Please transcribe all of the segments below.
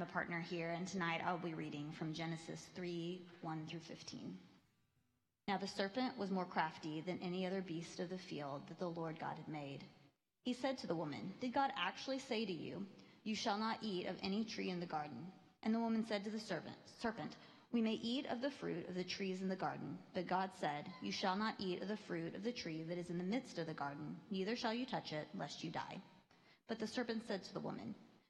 I'm a partner here, and tonight I'll be reading from Genesis 3 1 through 15. Now the serpent was more crafty than any other beast of the field that the Lord God had made. He said to the woman, Did God actually say to you, You shall not eat of any tree in the garden? And the woman said to the serpent, Serpent, we may eat of the fruit of the trees in the garden. But God said, You shall not eat of the fruit of the tree that is in the midst of the garden, neither shall you touch it, lest you die. But the serpent said to the woman,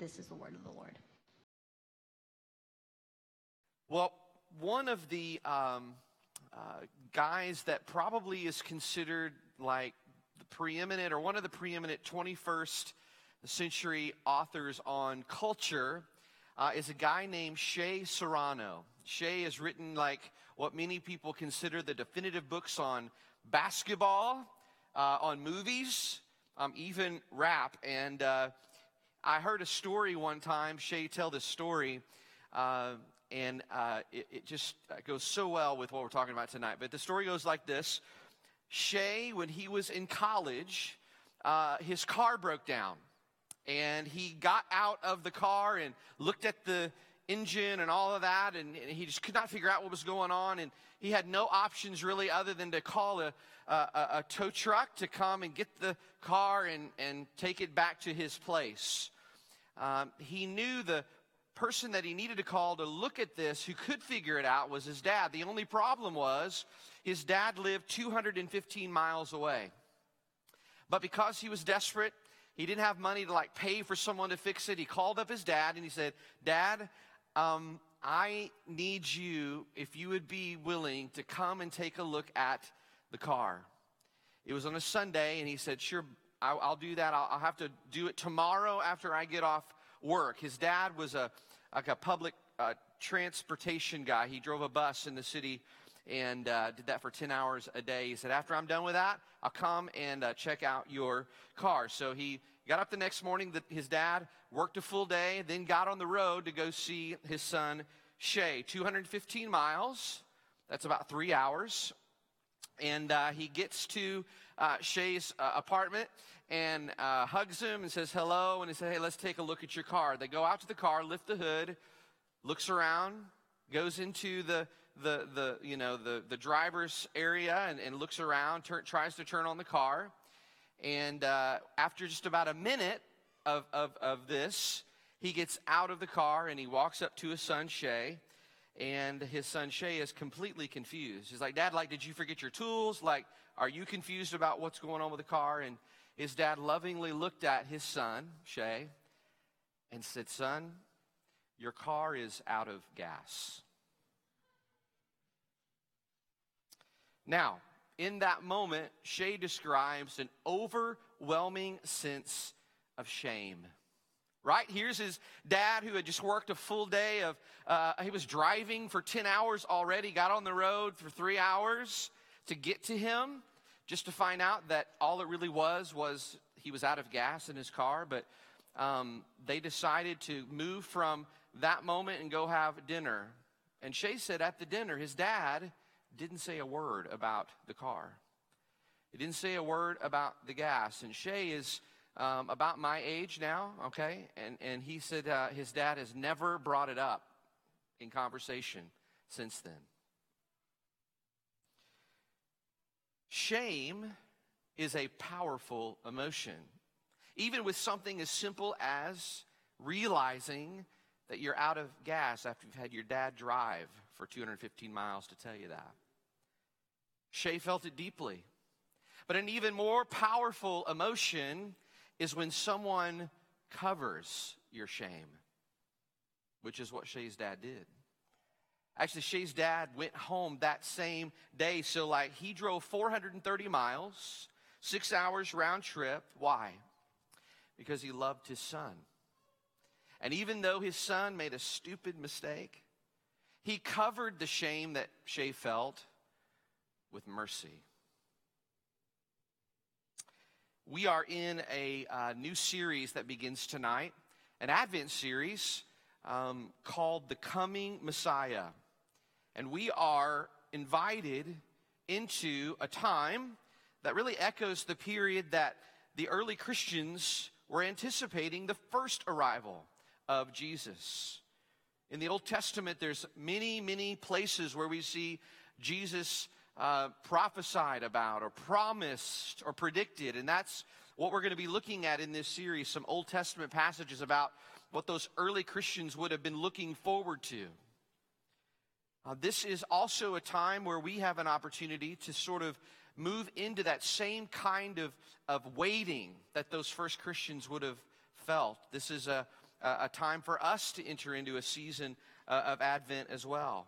This is the word of the Lord. Well, one of the um, uh, guys that probably is considered like the preeminent or one of the preeminent 21st century authors on culture uh, is a guy named Shea Serrano. Shea has written like what many people consider the definitive books on basketball, uh, on movies, um, even rap. And uh, I heard a story one time, Shea tell this story, uh, and uh, it, it, just uh, goes so well with what we're talking about tonight. But the story goes like this Shea, when he was in college, uh, his car broke down. And he got out of the car and looked at the engine and all of that, and, and, he just could not figure out what was going on. And he had no options really other than to call a, a, a tow truck to come and get the car and, and take it back to his place. Um, he knew the person that he needed to call to look at this who could figure it out was his dad. The only problem was his dad lived 215 miles away. But because he was desperate, he didn't have money to like pay for someone to fix it. He called up his dad and he said, Dad, um, I need you, if you would be willing, to come and take a look at the car. It was on a Sunday, and he said, Sure, I'll, I'll do that. I'll, I'll, have to do it tomorrow after I get off work. His dad was a, like a public uh, transportation guy. He drove a bus in the city and uh, did that for 10 hours a day. He said, After I'm done with that, I'll come and uh, check out your car. So he got up the next morning. The, his dad worked a full day, then got on the road to go see his son, Shea. 215 miles. That's about three hours. And uh, he gets to uh, Shea's uh, apartment and uh, hugs him and says hello. And he says, Hey, let's take a look at your car. They go out to the car, lift the hood, looks around, goes into the the, the you know the, the driver's area and, and looks around, turn, tries to turn on the car. And uh, after just about a minute of, of, of this, he gets out of the car and he walks up to his son, Shea. And his son, Shea, is completely confused. He's like, Dad, like, did you forget your tools? Like, are you confused about what's going on with the car? And his dad lovingly looked at his son, Shea, and said, Son, your car is out of gas. Now, in that moment, Shea describes an overwhelming sense of shame. Right? Here's his dad who had just worked a full day of, uh, he was driving for 10 hours already, got on the road for three hours to get to him, just to find out that all it really was was he was out of gas in his car. But um, they decided to move from that moment and go have dinner. And Shea said at the dinner, his dad didn't say a word about the car. He didn't say a word about the gas. And Shea is um, about my age now, okay? And, and he said uh, his dad has never brought it up in conversation since then. Shame is a powerful emotion, even with something as simple as realizing that you're out of gas after you've had your dad drive for 215 miles to tell you that. Shea felt it deeply. But an even more powerful emotion is when someone covers your shame, which is what Shea's dad did. Actually, Shea's dad went home that same day. So, like, he drove 430 miles, six hours round trip. Why? Because he loved his son. And even though his son made a stupid mistake, he covered the shame that Shea felt with mercy. We are in a uh, new series that begins tonight, an Advent series um, called The Coming Messiah. And we are invited into a time that really echoes the period that the early Christians were anticipating the first arrival of Jesus. In the Old Testament, there's many, many places where we see Jesus uh, prophesied about or promised or predicted. And that's what we're going to be looking at in this series some Old Testament passages about what those early Christians would have been looking forward to. Uh, this is also a time where we have an opportunity to sort of move into that same kind of, of waiting that those first Christians would have felt. This is a, a time for us to enter into a season uh, of Advent as well.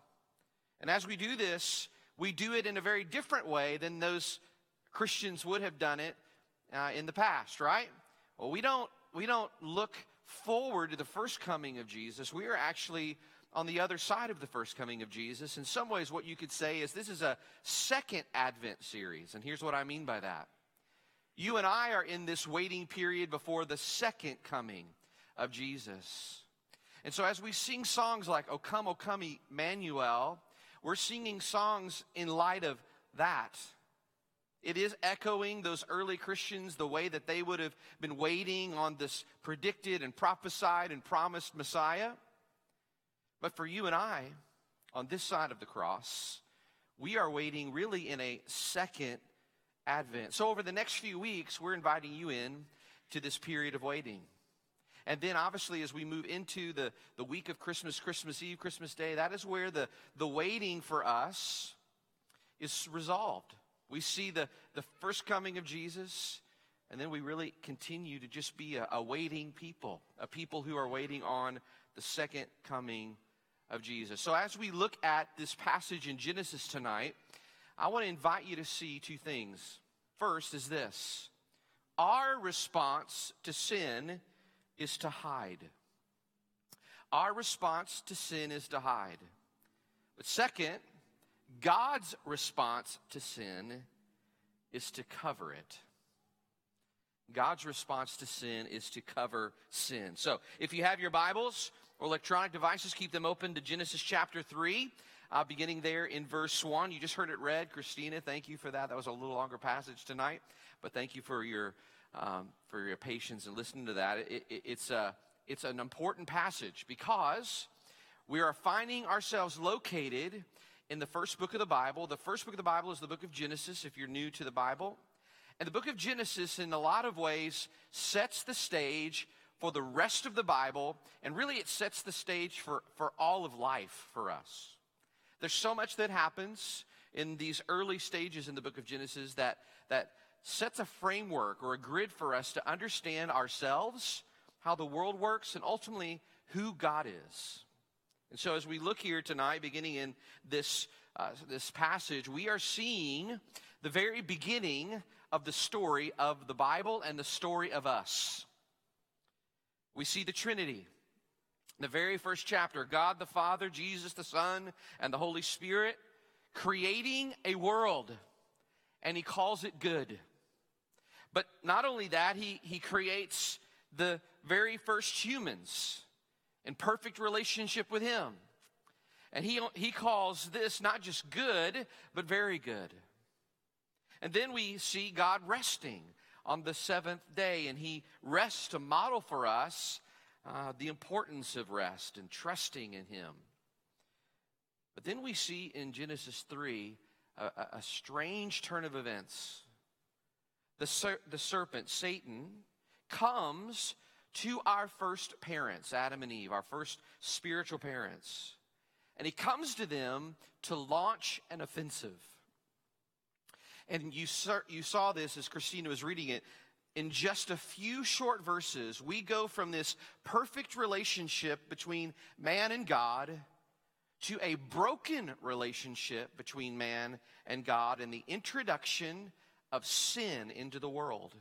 And as we do this, we do it in a very different way than those Christians would have done it uh, in the past, right? Well, we don't, we don't look forward to the first coming of Jesus. We are actually on the other side of the first coming of Jesus. In some ways, what you could say is this is a second Advent series. And here's what I mean by that. You and I are in this waiting period before the second coming of Jesus. And so, as we sing songs like O Come, O Come, Emmanuel, we're singing songs in light of that. It is echoing those early Christians, the way that they would have been waiting on this predicted and prophesied and promised Messiah. But for you and I, on this side of the cross, we are waiting really in a second advent. So, over the next few weeks, we're inviting you in to this period of waiting. And then, obviously, as we move into the, the week of Christmas, Christmas Eve, Christmas Day, that is where the, the waiting for us is resolved. We see the, the first coming of Jesus, and then we really continue to just be a, a waiting people, a people who are waiting on the second coming of Jesus. So, as we look at this passage in Genesis tonight, I want to invite you to see two things. First is this our response to sin is to hide. Our response to sin is to hide. But second, God's response to sin is to cover it. God's response to sin is to cover sin. So, if you have your Bibles or electronic devices, keep them open to Genesis chapter 3, uh, beginning there in verse 1. You just heard it read. Christina, thank you for that. That was a little longer passage tonight, but thank you for your um, for your patience and listening to that. It, it, it's, a, it's an important passage because we are finding ourselves located in the first book of the Bible. The first book of the Bible is the book of Genesis, if you're new to the Bible. And the book of Genesis, in a lot of ways, sets the stage for the rest of the Bible, and really it sets the stage for, for all of life for us. There's so much that happens in these early stages in the book of Genesis that, that sets a framework or a grid for us to understand ourselves, how the world works, and ultimately who God is. And so, as we look here tonight, beginning in this, uh, this passage, we are seeing the very beginning of the story of the Bible and the story of us. We see the Trinity. The very first chapter God the Father, Jesus the Son, and the Holy Spirit creating a world, and He calls it good. But not only that, he, he creates the very first humans in perfect relationship with him. And he, he calls this not just good, but very good. And then we see God resting on the seventh day, and he rests to model for us uh, the importance of rest and trusting in him. But then we see in Genesis 3 a, a strange turn of events. The, ser- the serpent, Satan, comes to our first parents, Adam and Eve, our first spiritual parents. And he comes to them to launch an offensive. And you, you saw this as Christina was reading it. In just a few short verses, we go from this perfect relationship between man and God to a broken relationship between man and God and the introduction of sin into the world.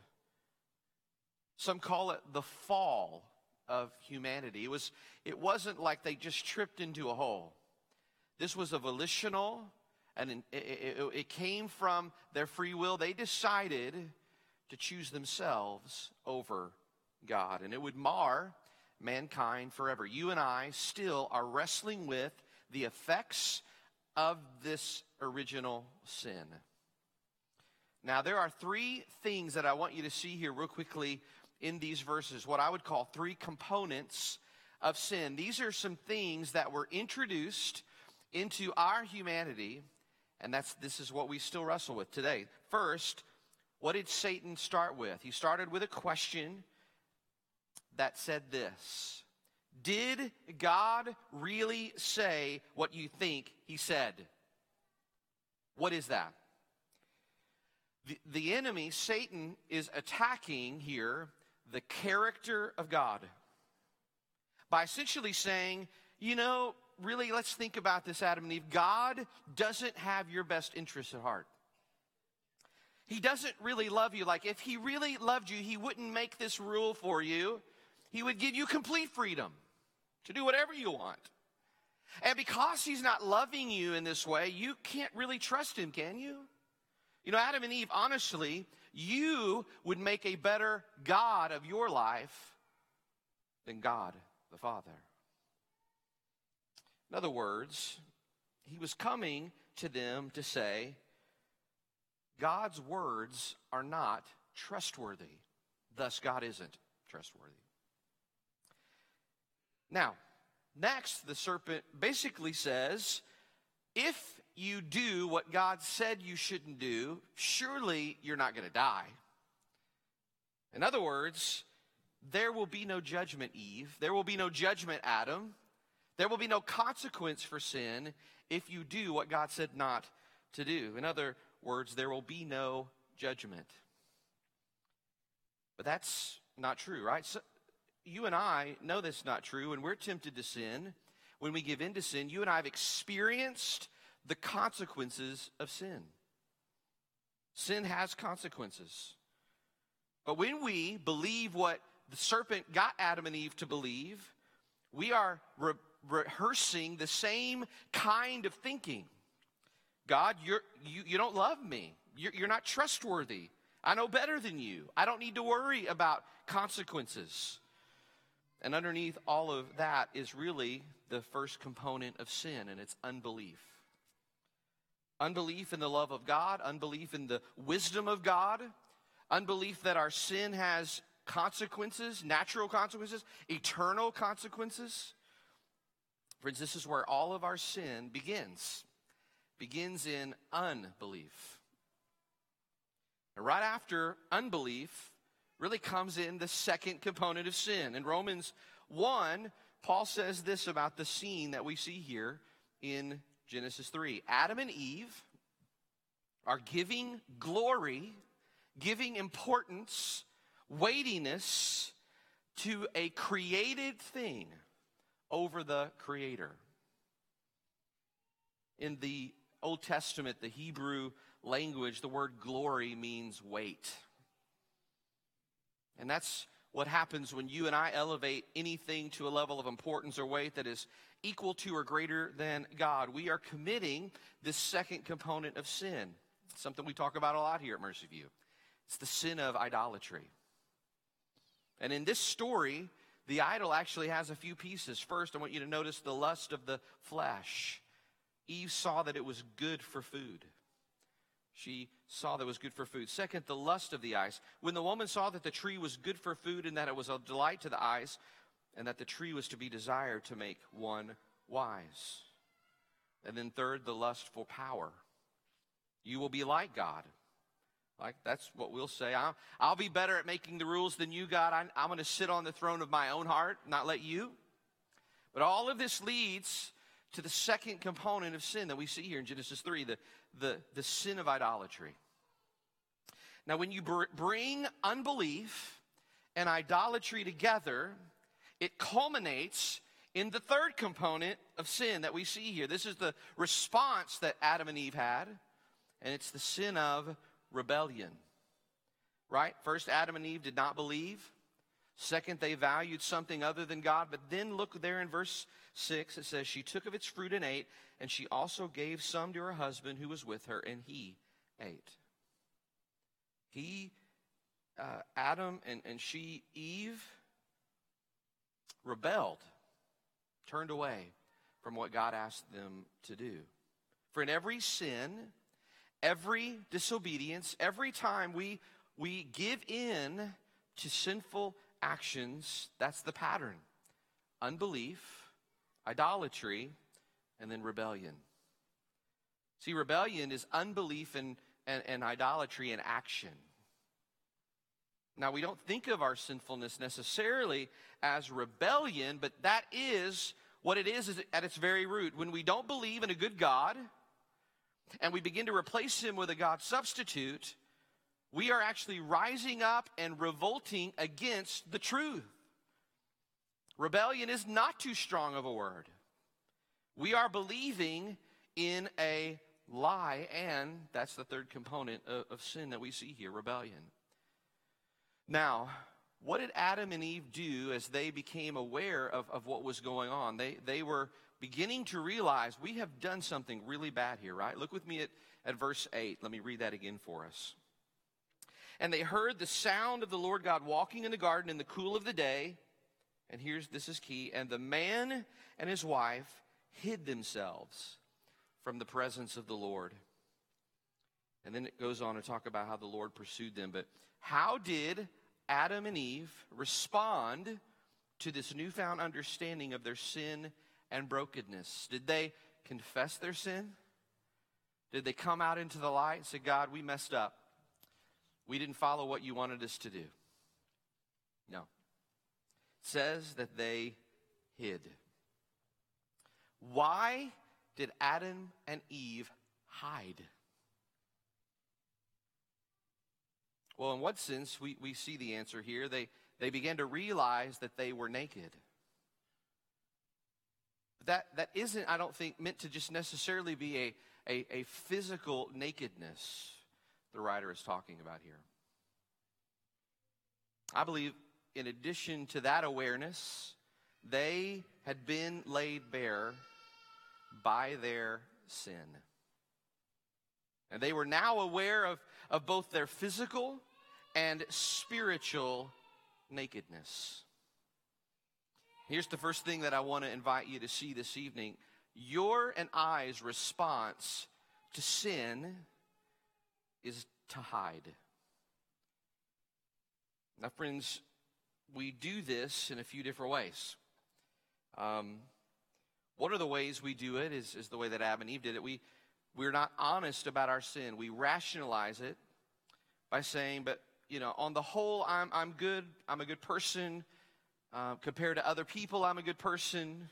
Some call it the fall of humanity. It, was, it wasn't like they just tripped into a hole. This was a volitional, and it, it, it came from their free will. They decided to choose themselves over God, and it would mar mankind forever. You and I still are wrestling with the effects of this original sin. Now, there are three things that I want you to see here, real quickly, in these verses, what I would call three components of sin. These are some things that were introduced into our humanity, and that's this is what we still wrestle with today. First, what did Satan start with? He started with a question that said this Did God really say what you think he said? What is that? The, the enemy, Satan, is attacking here the character of God by essentially saying, you know, really, let's think about this, Adam and Eve. God doesn't have your best interests at heart. He doesn't really love you. Like, if He really loved you, He wouldn't make this rule for you. He would give you complete freedom to do whatever you want. And because He's not loving you in this way, you can't really trust Him, can you? You know, Adam and Eve, honestly, you would make a better God of your life than God the Father. In other words, he was coming to them to say, God's words are not trustworthy. Thus, God isn't trustworthy. Now, next, the serpent basically says, if you do what God said you shouldn't do, surely you're not going to die. In other words, there will be no judgment, Eve. There will be no judgment, Adam. There will be no consequence for sin if you do what God said not to do. In other words, there will be no judgment. But that's not true, right? So you and I know that's not true. When we're tempted to sin, when we give in to sin, you and I have experienced the consequences of sin. Sin has consequences. But when we believe what the serpent got Adam and Eve to believe, we are re- rehearsing the same kind of thinking. God, you're, you, you don't love me. You're, you're not trustworthy. I know better than you. I don't need to worry about consequences. And underneath all of that is really the first component of sin, and it's unbelief. Unbelief in the love of God, unbelief in the wisdom of God, unbelief that our sin has consequences, natural consequences, eternal consequences. Friends, this is where all of our sin begins. Begins in unbelief. And right after unbelief really comes in the second component of sin. In Romans 1, Paul says this about the scene that we see here in Genesis 3. Adam and Eve are giving glory, giving importance, weightiness to a created thing over the Creator. In the Old Testament, the Hebrew language, the word glory means weight. And that's what happens when you and I elevate anything to a level of importance or weight that is equal to or greater than God. We are committing this second component of sin, something we talk about a lot here at Mercy View. It's the sin of idolatry. And in this story, the idol actually has a few pieces. First, I want you to notice the lust of the flesh. Eve saw that it was good for food. She saw that was good for food. Second, the lust of the eyes. When the woman saw that the tree was good for food and that it was a delight to the eyes, and that the tree was to be desired to make one wise. And then third, the lust for power. You will be like God. Like that's what we'll say. I'll, I'll be better at making the rules than you, God. I, I'm going to sit on the throne of my own heart, not let you. But all of this leads to the second component of sin that we see here in Genesis 3 the, the, the sin of idolatry. Now, when you br- bring unbelief and idolatry together, it culminates in the third component of sin that we see here. This is the response that Adam and Eve had, and it's the sin of rebellion. Right? First, Adam and Eve did not believe. Second, they valued something other than God. But then look there in verse 6, it says, She took of its fruit and ate, and she also gave some to her husband who was with her, and he ate. He, uh, Adam and, and she, Eve, rebelled, turned away from what God asked them to do. For in every sin, every disobedience, every time we, we give in to sinful actions, that's the pattern unbelief, idolatry, and then rebellion. See, rebellion is unbelief and, and, and idolatry in action. Now, we don't think of our sinfulness necessarily as rebellion, but that is what it is at its very root. When we don't believe in a good God and we begin to replace him with a God substitute, we are actually rising up and revolting against the truth. Rebellion is not too strong of a word. We are believing in a lie, and that's the third component of, of sin that we see here rebellion. Now, what did Adam and Eve do as they became aware of, of what was going on? They, they were beginning to realize we have done something really bad here, right? Look with me at, at verse 8. Let me read that again for us. And they heard the sound of the Lord God walking in the garden in the cool of the day. And here's this is key. And the man and his wife hid themselves from the presence of the Lord. And then it goes on to talk about how the Lord pursued them. But how did Adam and Eve respond to this newfound understanding of their sin and brokenness? Did they confess their sin? Did they come out into the light and say, God, we messed up? We didn't follow what you wanted us to do. No. Says that they hid. Why did Adam and Eve hide? Well, in what sense? We, we see the answer here. They, they began to realize that they were naked. That, that isn't, I don't think, meant to just necessarily be a, a, a physical nakedness the writer is talking about here. I believe, in addition to that awareness, they had been laid bare by their sin. And they were now aware of, of both their physical and spiritual nakedness. Here's the first thing that I want to invite you to see this evening your and I's response to sin is to hide. Now, friends, we do this in a few different ways. Um, one of the ways we do it is, is the way that Adam and Eve did it. We, we're not honest about our sin. We rationalize it by saying, but, you know, on the whole, I'm, I'm good. I'm a good person. Uh, compared to other people, I'm a good person.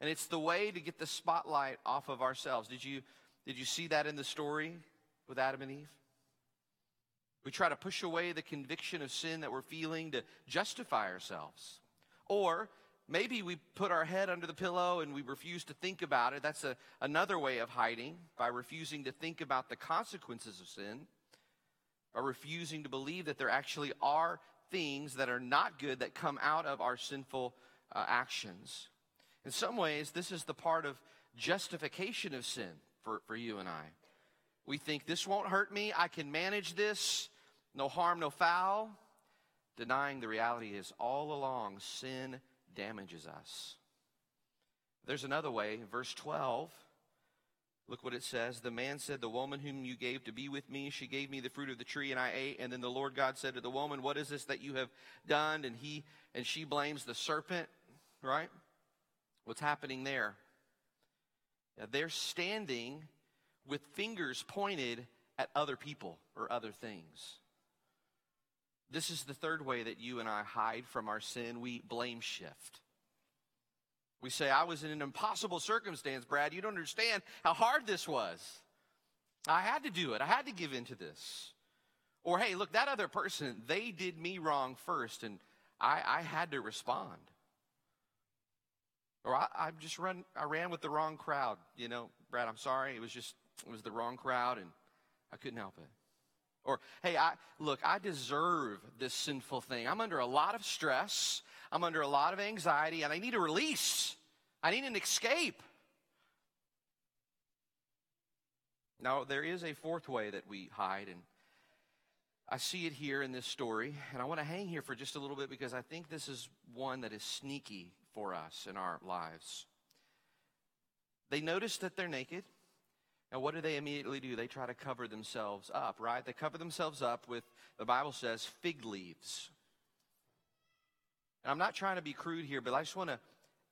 And it's the way to get the spotlight off of ourselves. Did you, did you see that in the story with Adam and Eve? We try to push away the conviction of sin that we're feeling to justify ourselves. Or maybe we put our head under the pillow and we refuse to think about it. That's a, another way of hiding by refusing to think about the consequences of sin, by refusing to believe that there actually are things that are not good that come out of our sinful uh, actions. In some ways, this is the part of justification of sin for, for you and I. We think this won't hurt me, I can manage this, no harm, no foul. Denying the reality is all along sin damages us. There's another way, verse 12. Look what it says. The man said, The woman whom you gave to be with me, she gave me the fruit of the tree, and I ate. And then the Lord God said to the woman, What is this that you have done? And he and she blames the serpent, right? What's happening there? Now, they're standing with fingers pointed at other people or other things. This is the third way that you and I hide from our sin. We blame shift. We say, I was in an impossible circumstance, Brad. You don't understand how hard this was. I had to do it, I had to give in to this. Or, hey, look, that other person, they did me wrong first, and I, I had to respond. Or I, I just run, I ran with the wrong crowd. You know, Brad, I'm sorry. It was just, it was the wrong crowd, and I couldn't help it. Or, hey, I look, I deserve this sinful thing. I'm under a lot of stress. I'm under a lot of anxiety, and I need a release. I need an escape. Now, there is a fourth way that we hide, and I see it here in this story, and I want to hang here for just a little bit because I think this is one that is sneaky for us in our lives. They notice that they're naked. And what do they immediately do? They try to cover themselves up, right? They cover themselves up with, the Bible says, fig leaves. And I'm not trying to be crude here, but I just want to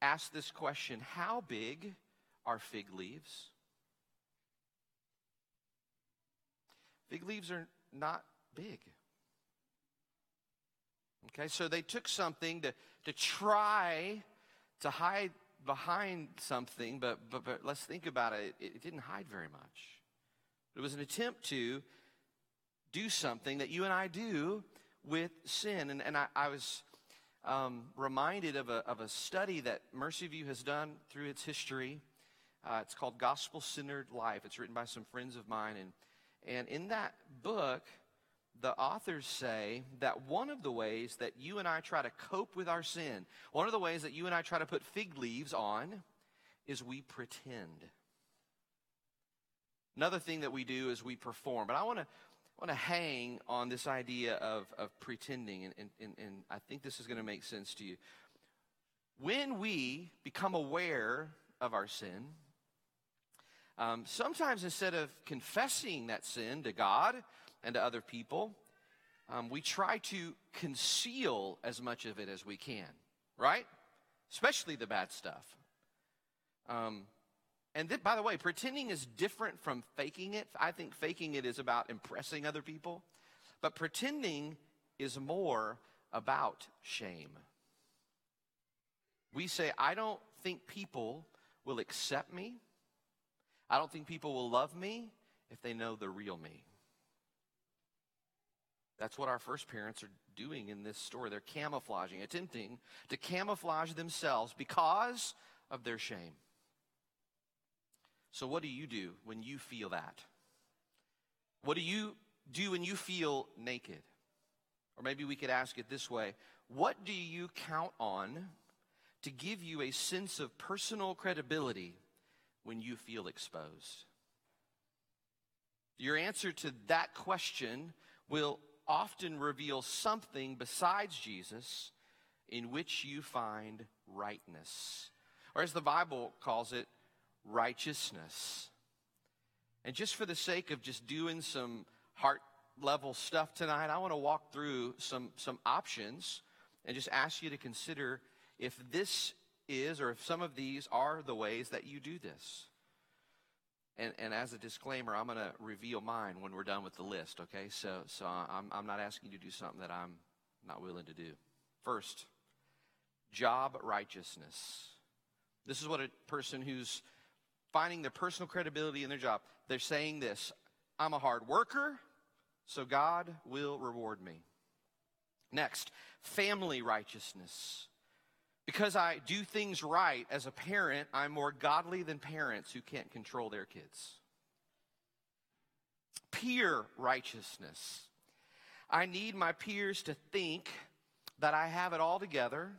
ask this question How big are fig leaves? Fig leaves are not big. Okay, so they took something to, to try to hide behind something, but, but, but let's think about it. it. It didn't hide very much. It was an attempt to do something that you and I do with sin. And, and I, I was um, reminded of a, of a study that Mercy View has done through its history. Uh, it's called Gospel Centered Life. It's written by some friends of mine. And, and in that book, the authors say that one of the ways that you and I try to cope with our sin, one of the ways that you and I try to put fig leaves on, is we pretend. Another thing that we do is we perform. But I want to want to hang on this idea of, of pretending, and, and, and I think this is going to make sense to you. When we become aware of our sin, um, sometimes instead of confessing that sin to God, and to other people, um, we try to conceal as much of it as we can, right? Especially the bad stuff. Um, and by the way, pretending is different from faking it. I think faking it is about impressing other people, but pretending is more about shame. We say, I don't think people will accept me. I don't think people will love me if they know the real me. That's what our first parents are doing in this story. They're camouflaging, attempting to camouflage themselves because of their shame. So, what do you do when you feel that? What do you do when you feel naked? Or maybe we could ask it this way What do you count on to give you a sense of personal credibility when you feel exposed? Your answer to that question will often reveals something besides Jesus in which you find rightness, or as the Bible calls it, righteousness. And just for the sake of just doing some heart level stuff tonight, I want to walk through some, some options and just ask you to consider if this is or if some of these are the ways that you do this. And, and as a disclaimer, I'm going to reveal mine when we're done with the list, okay? So, so I'm, I'm not asking you to do something that I'm not willing to do. First, job righteousness. This is what a person who's finding their personal credibility in their job, they're saying this I'm a hard worker, so God will reward me. Next, family righteousness. Because I do things right as a parent, I'm more godly than parents who can't control their kids. Peer righteousness. I need my peers to think that I have it all together,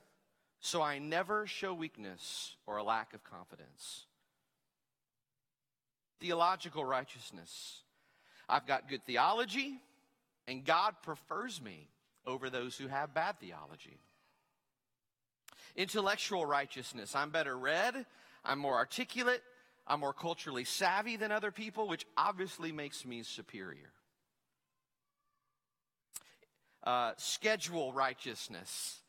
so I never show weakness or a lack of confidence. Theological righteousness. I've got good theology, and God prefers me over those who have bad theology. Intellectual righteousness. I'm better read. I'm more articulate. I'm more culturally savvy than other people, which obviously makes me superior. Uh, schedule righteousness.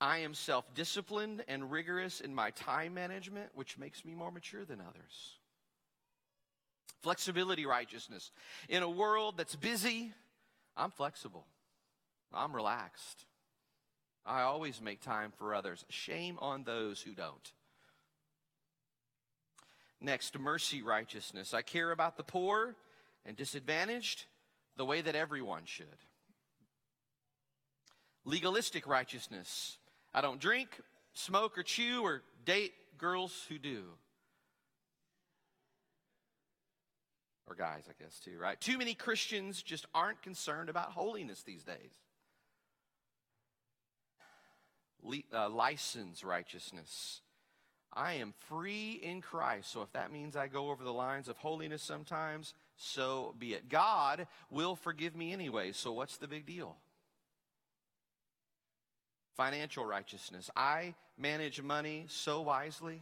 I am self disciplined and rigorous in my time management, which makes me more mature than others. Flexibility righteousness. In a world that's busy, I'm flexible, I'm relaxed. I always make time for others. Shame on those who don't. Next, mercy righteousness. I care about the poor and disadvantaged the way that everyone should. Legalistic righteousness. I don't drink, smoke, or chew, or date girls who do. Or guys, I guess, too, right? Too many Christians just aren't concerned about holiness these days. Uh, license righteousness. I am free in Christ. So if that means I go over the lines of holiness sometimes, so be it. God will forgive me anyway. So what's the big deal? Financial righteousness. I manage money so wisely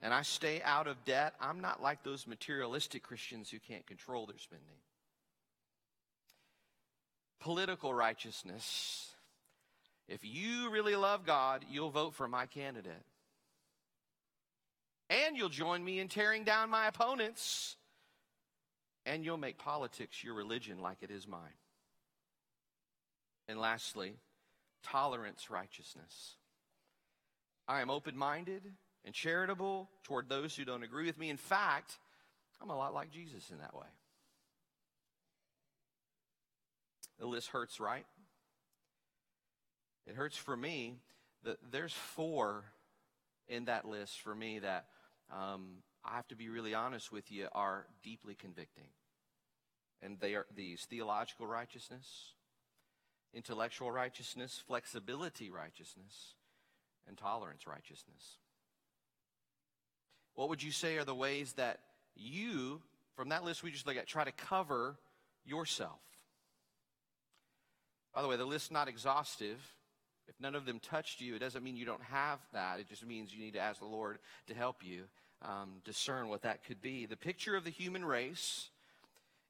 and I stay out of debt. I'm not like those materialistic Christians who can't control their spending. Political righteousness. If you really love God, you'll vote for my candidate. And you'll join me in tearing down my opponents. And you'll make politics your religion like it is mine. And lastly, tolerance righteousness. I am open minded and charitable toward those who don't agree with me. In fact, I'm a lot like Jesus in that way. The list hurts, right? It hurts for me that there's four in that list for me that um, I have to be really honest with you, are deeply convicting. And they are these theological righteousness, intellectual righteousness, flexibility righteousness, and tolerance righteousness. What would you say are the ways that you, from that list we just look at, try to cover yourself? By the way, the list's not exhaustive. If none of them touched you, it doesn't mean you don't have that. It just means you need to ask the Lord to help you um, discern what that could be. The picture of the human race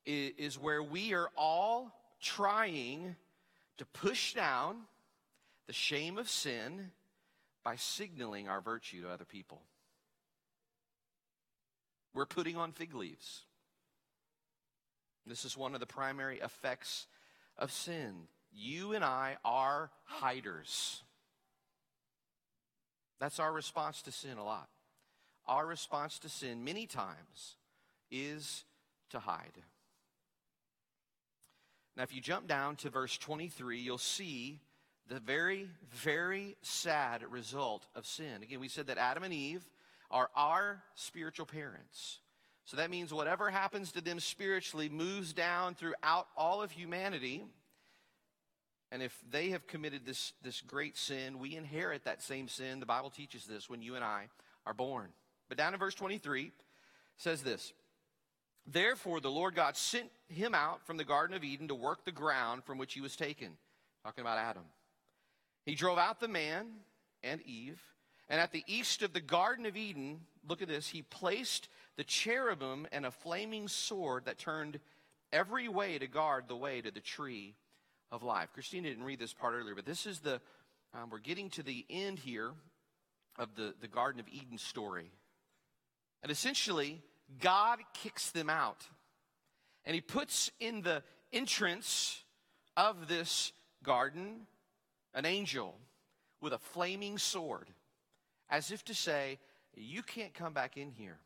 is, is where we are all trying to push down the shame of sin by signaling our virtue to other people. We're putting on fig leaves. This is one of the primary effects of sin. You and I are hiders. That's our response to sin a lot. Our response to sin, many times, is to hide. Now, if you jump down to verse 23, you'll see the very, very sad result of sin. Again, we said that Adam and Eve are our spiritual parents. So that means whatever happens to them spiritually moves down throughout all of humanity. And if they have committed this, this great sin, we inherit that same sin. The Bible teaches this when you and I are born. But down in verse 23 says this Therefore, the Lord God sent him out from the Garden of Eden to work the ground from which he was taken. Talking about Adam. He drove out the man and Eve. And at the east of the Garden of Eden, look at this, he placed the cherubim and a flaming sword that turned every way to guard the way to the tree of life. Christina didn't read this part earlier, but this is the, um, we're getting to the end here of the, the Garden of Eden story. And essentially, God kicks them out. And he puts in the entrance of this garden an angel with a flaming sword, as if to say, You can't come back in here.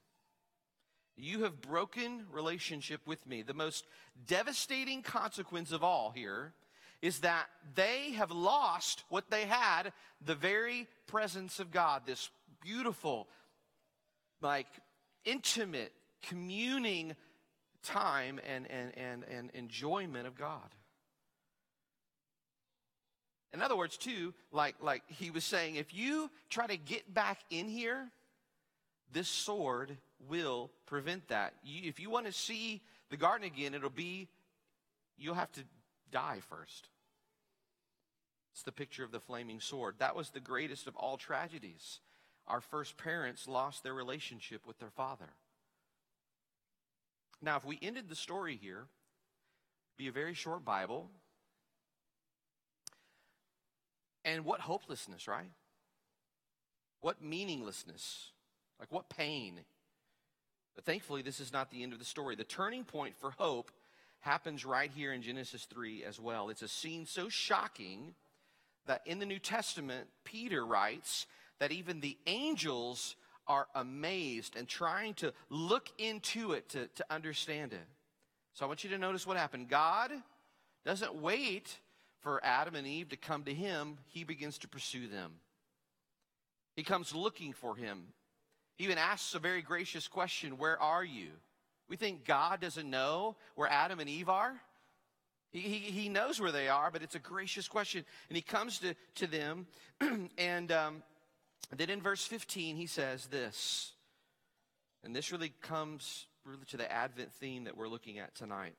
You have broken relationship with me. The most devastating consequence of all here is that they have lost what they had the very presence of God, this beautiful, like intimate, communing time and, and, and, and enjoyment of God. In other words, too, like, like he was saying, if you try to get back in here, this sword will prevent that. You, if you want to see the garden again, it'll be, you'll have to die first. It's the picture of the flaming sword. That was the greatest of all tragedies. our first parents lost their relationship with their father. Now, if we ended the story here, be a very short Bible. And what hopelessness, right? What meaninglessness. Like what pain. But thankfully, this is not the end of the story. The turning point for hope happens right here in Genesis 3 as well. It's a scene so shocking that in the New Testament, Peter writes that even the angels are amazed and trying to look into it to, to understand it. So I want you to notice what happened. God doesn't wait for Adam and Eve to come to him, he begins to pursue them. He comes looking for him. He even asks a very gracious question Where are you? We think God doesn't know where Adam and Eve are. He, he, knows where they are, but it's a gracious question. And he comes to, to them, and um, then in verse 15, he says this. And this really comes really to the Advent theme that we're looking at tonight.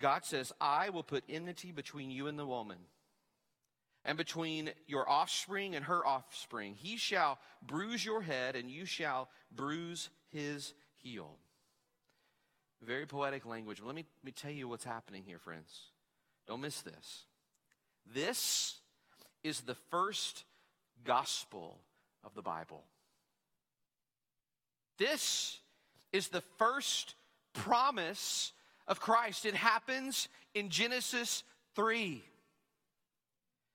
God says, I will put enmity between you and the woman, and between your offspring and her offspring. He shall bruise your head, and you shall bruise his heel. Very poetic language. But let me, let me tell you what's happening here, friends. Don't miss this. This is the first gospel of the Bible. This is the first promise of Christ. It happens in Genesis 3.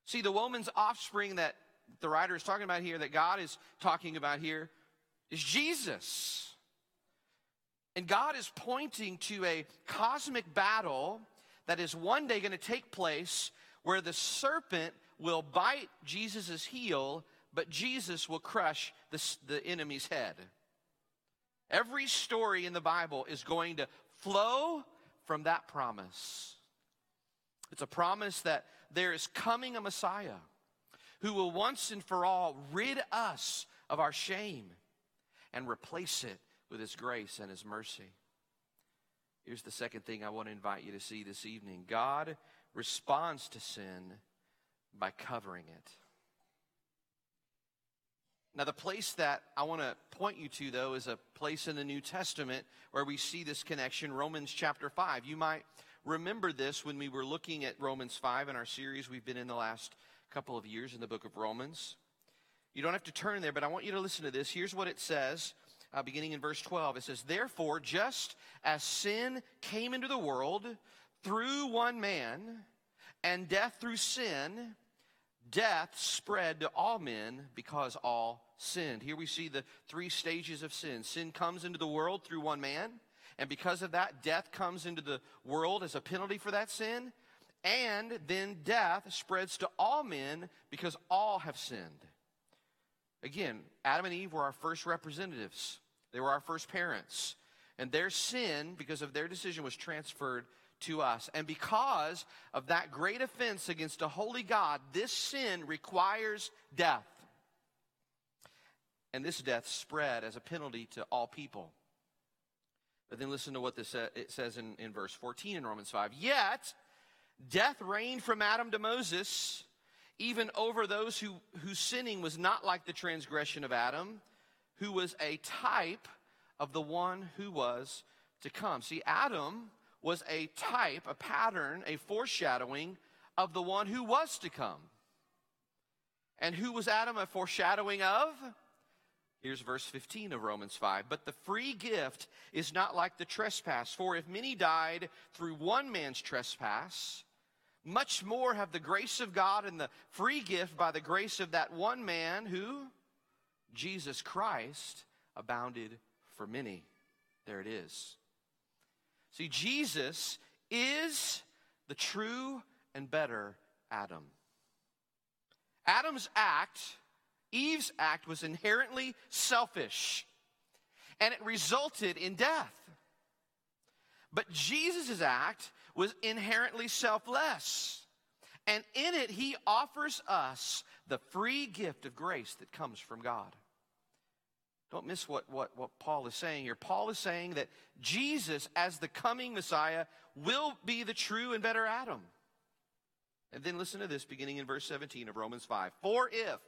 See, the woman's offspring that the writer is talking about here, that God is talking about here, is Jesus. And God is pointing to a cosmic battle that is one day going to take place where the serpent will bite Jesus' heel, but Jesus will crush the, the enemy's head. Every story in the Bible is going to flow from that promise. It's a promise that there is coming a Messiah who will once and for all rid us of our shame and replace it with his grace and his mercy. Here's the second thing I want to invite you to see this evening God responds to sin by covering it. Now, the place that I want to point you to, though, is a place in the New Testament where we see this connection, Romans chapter 5. You might remember this when we were looking at Romans 5 in our series we've been in the last couple of years in the book of Romans. You don't have to turn there, but I want you to listen to this. Here's what it says, uh, beginning in verse 12. It says, Therefore, just as sin came into the world through one man, and death through sin, death spread to all men because all sinned. Here we see the three stages of sin. Sin comes into the world through one man, and because of that, death comes into the world as a penalty for that sin. And then death spreads to all men because all have sinned. Again, Adam and Eve were our first representatives, they were our first parents. And their sin, because of their decision, was transferred to us. And because of that great offense against a holy God, this sin requires death. And this death spread as a penalty to all people. But then listen to what this uh, it says in, in verse 14 in Romans 5. Yet, death reigned from Adam to Moses, even over those who, whose sinning was not like the transgression of Adam, who was a type of the one who was to come. See, Adam was a type, a pattern, a foreshadowing of the one who was to come. And who was Adam a foreshadowing of? Here's verse 15 of Romans 5. But the free gift is not like the trespass. For if many died through one man's trespass, much more have the grace of God and the free gift by the grace of that one man who, Jesus Christ, abounded for many. There it is. See, Jesus is the true and better Adam. Adam's act, Eve's act, was inherently selfish, and it resulted in death. But Jesus' act was inherently selfless. And in it, he offers us the free gift of grace that comes from God. Don't miss what, what, what Paul is saying here. Paul is saying that Jesus, as the coming Messiah, will be the true and better Adam. And then listen to this beginning in verse 17 of Romans 5. For if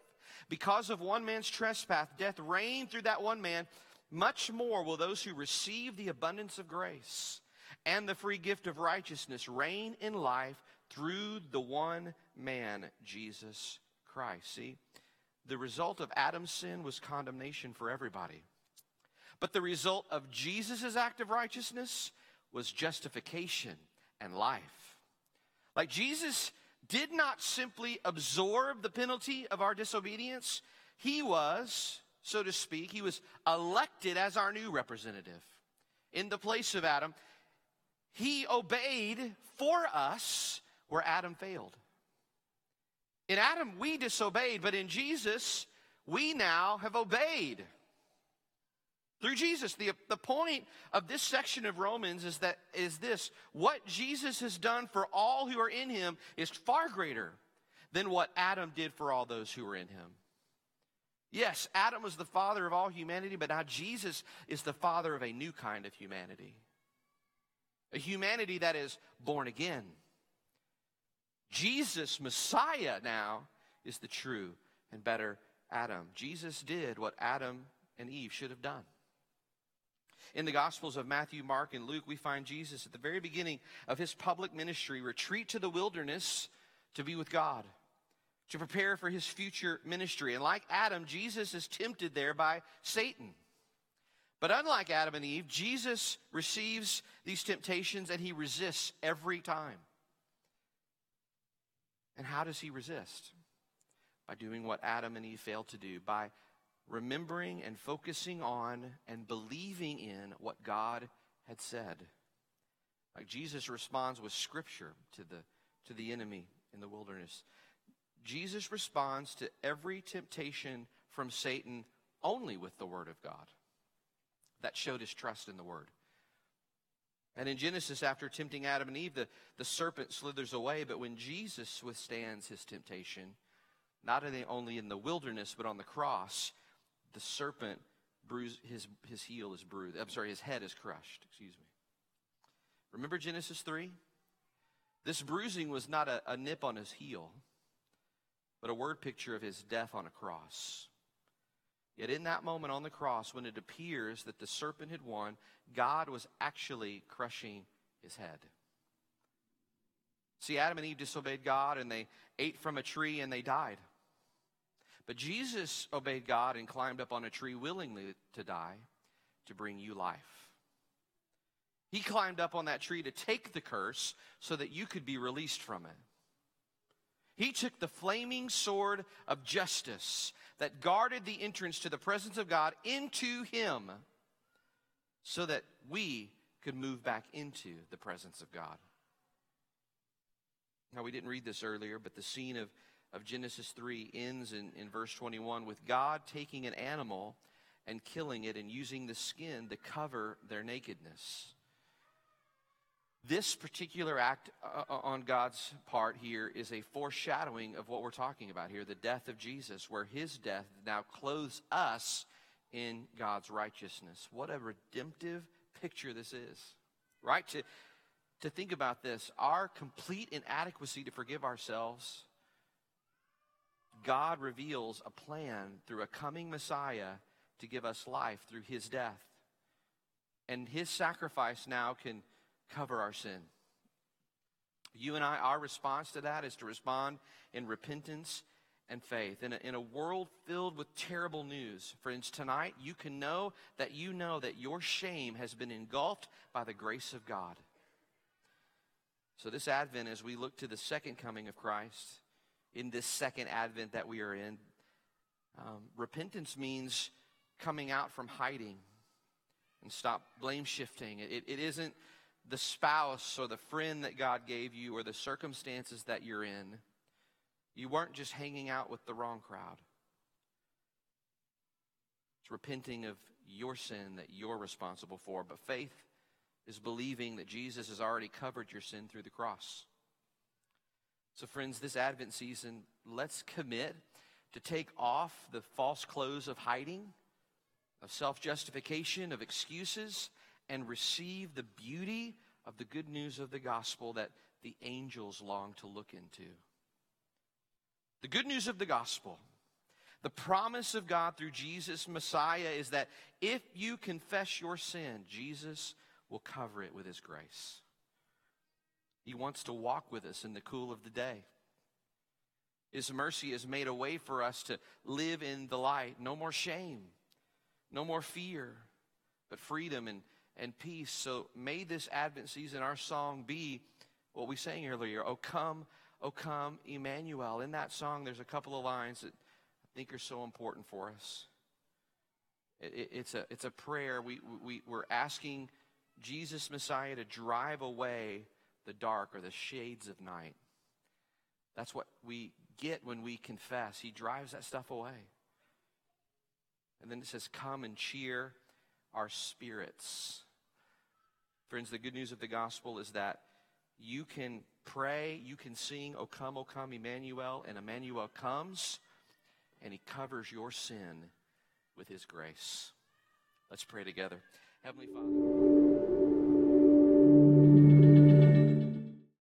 Because of one man's trespass, death reigned through that one man. Much more will those who receive the abundance of grace and the free gift of righteousness reign in life through the one man, Jesus Christ. See, the result of Adam's sin was condemnation for everybody. But the result of Jesus' act of righteousness was justification and life. Like Jesus did not simply absorb the penalty of our disobedience, he was, so to speak, he was elected as our new representative in the place of Adam. He obeyed for us where Adam failed. In Adam, we disobeyed, but in Jesus, we now have obeyed. Through Jesus. The, the point of this section of Romans is that is this what Jesus has done for all who are in him is far greater than what Adam did for all those who were in him. Yes, Adam was the father of all humanity, but now Jesus is the father of a new kind of humanity. A humanity that is born again. Jesus, Messiah, now is the true and better Adam. Jesus did what Adam and Eve should have done. In the Gospels of Matthew, Mark, and Luke, we find Jesus at the very beginning of his public ministry retreat to the wilderness to be with God, to prepare for his future ministry. And like Adam, Jesus is tempted there by Satan. But unlike Adam and Eve, Jesus receives these temptations and he resists every time. And how does he resist? By doing what Adam and Eve failed to do, by remembering and focusing on and believing in what God had said. Like Jesus responds with scripture to the, to the enemy in the wilderness. Jesus responds to every temptation from Satan only with the word of God. That showed his trust in the word. And in Genesis, after tempting Adam and Eve, the, the serpent slithers away. But when Jesus withstands his temptation, not only in the wilderness, but on the cross, the serpent bruise his, his heel is bruised. I'm sorry, his head is crushed. Excuse me. Remember Genesis 3? This bruising was not a, a nip on his heel, but a word picture of his death on a cross. Yet in that moment on the cross, when it appears that the serpent had won, God was actually crushing his head. See, Adam and Eve disobeyed God and they ate from a tree and they died. But Jesus obeyed God and climbed up on a tree willingly to die to bring you life. He climbed up on that tree to take the curse so that you could be released from it. He took the flaming sword of justice that guarded the entrance to the presence of God into him so that we could move back into the presence of God. Now, we didn't read this earlier, but the scene of of Genesis 3 ends in, in verse 21 with God taking an animal and killing it and using the skin to cover their nakedness. This particular act uh, uh, on God's part here is a foreshadowing of what we're talking about here the death of Jesus, where his death now clothes us in God's righteousness. What a redemptive picture this is, right? To, to think about this, our complete inadequacy to forgive ourselves God reveals a plan through a coming Messiah to give us life through his death. And his sacrifice now can cover our sin. You and I, our response to that is to respond in repentance and faith. In a, in a world filled with terrible news, friends, tonight you can know that you know that your shame has been engulfed by the grace of God. So, this Advent, as we look to the second coming of Christ, in this second advent that we are in. Um, repentance means coming out from hiding and stop blame shifting. It, it isn't the spouse or the friend that God gave you or the circumstances that you're in. You weren't just hanging out with the wrong crowd. It's repenting of your sin that you're responsible for. But faith is believing that Jesus has already covered your sin through the cross. So, friends, this Advent season, let's commit to take off the false clothes of hiding, of self justification, of excuses, and receive the beauty of the good news of the gospel that the angels long to look into. The good news of the gospel The promise of God through Jesus Messiah is that if you confess your sin, Jesus will cover it with his grace. He wants to walk with us in the cool of the day. His mercy has made a way for us to live in the light. No more shame, no more fear, but freedom and, and peace. So may this Advent season, our song be what we sang earlier Oh, come, oh, come, Emmanuel. In that song, there's a couple of lines that I think are so important for us. It, it, it's, a, it's a prayer. We, we, we're asking Jesus Messiah to drive away the dark or the shades of night. That's what we get when we confess. He drives that stuff away. And then it says, Come and cheer our spirits. Friends, the good news of the gospel is that you can pray, you can sing, O come, O come, Emmanuel, and Emmanuel comes, and he covers your sin with his grace. Let's pray together. Heavenly Father.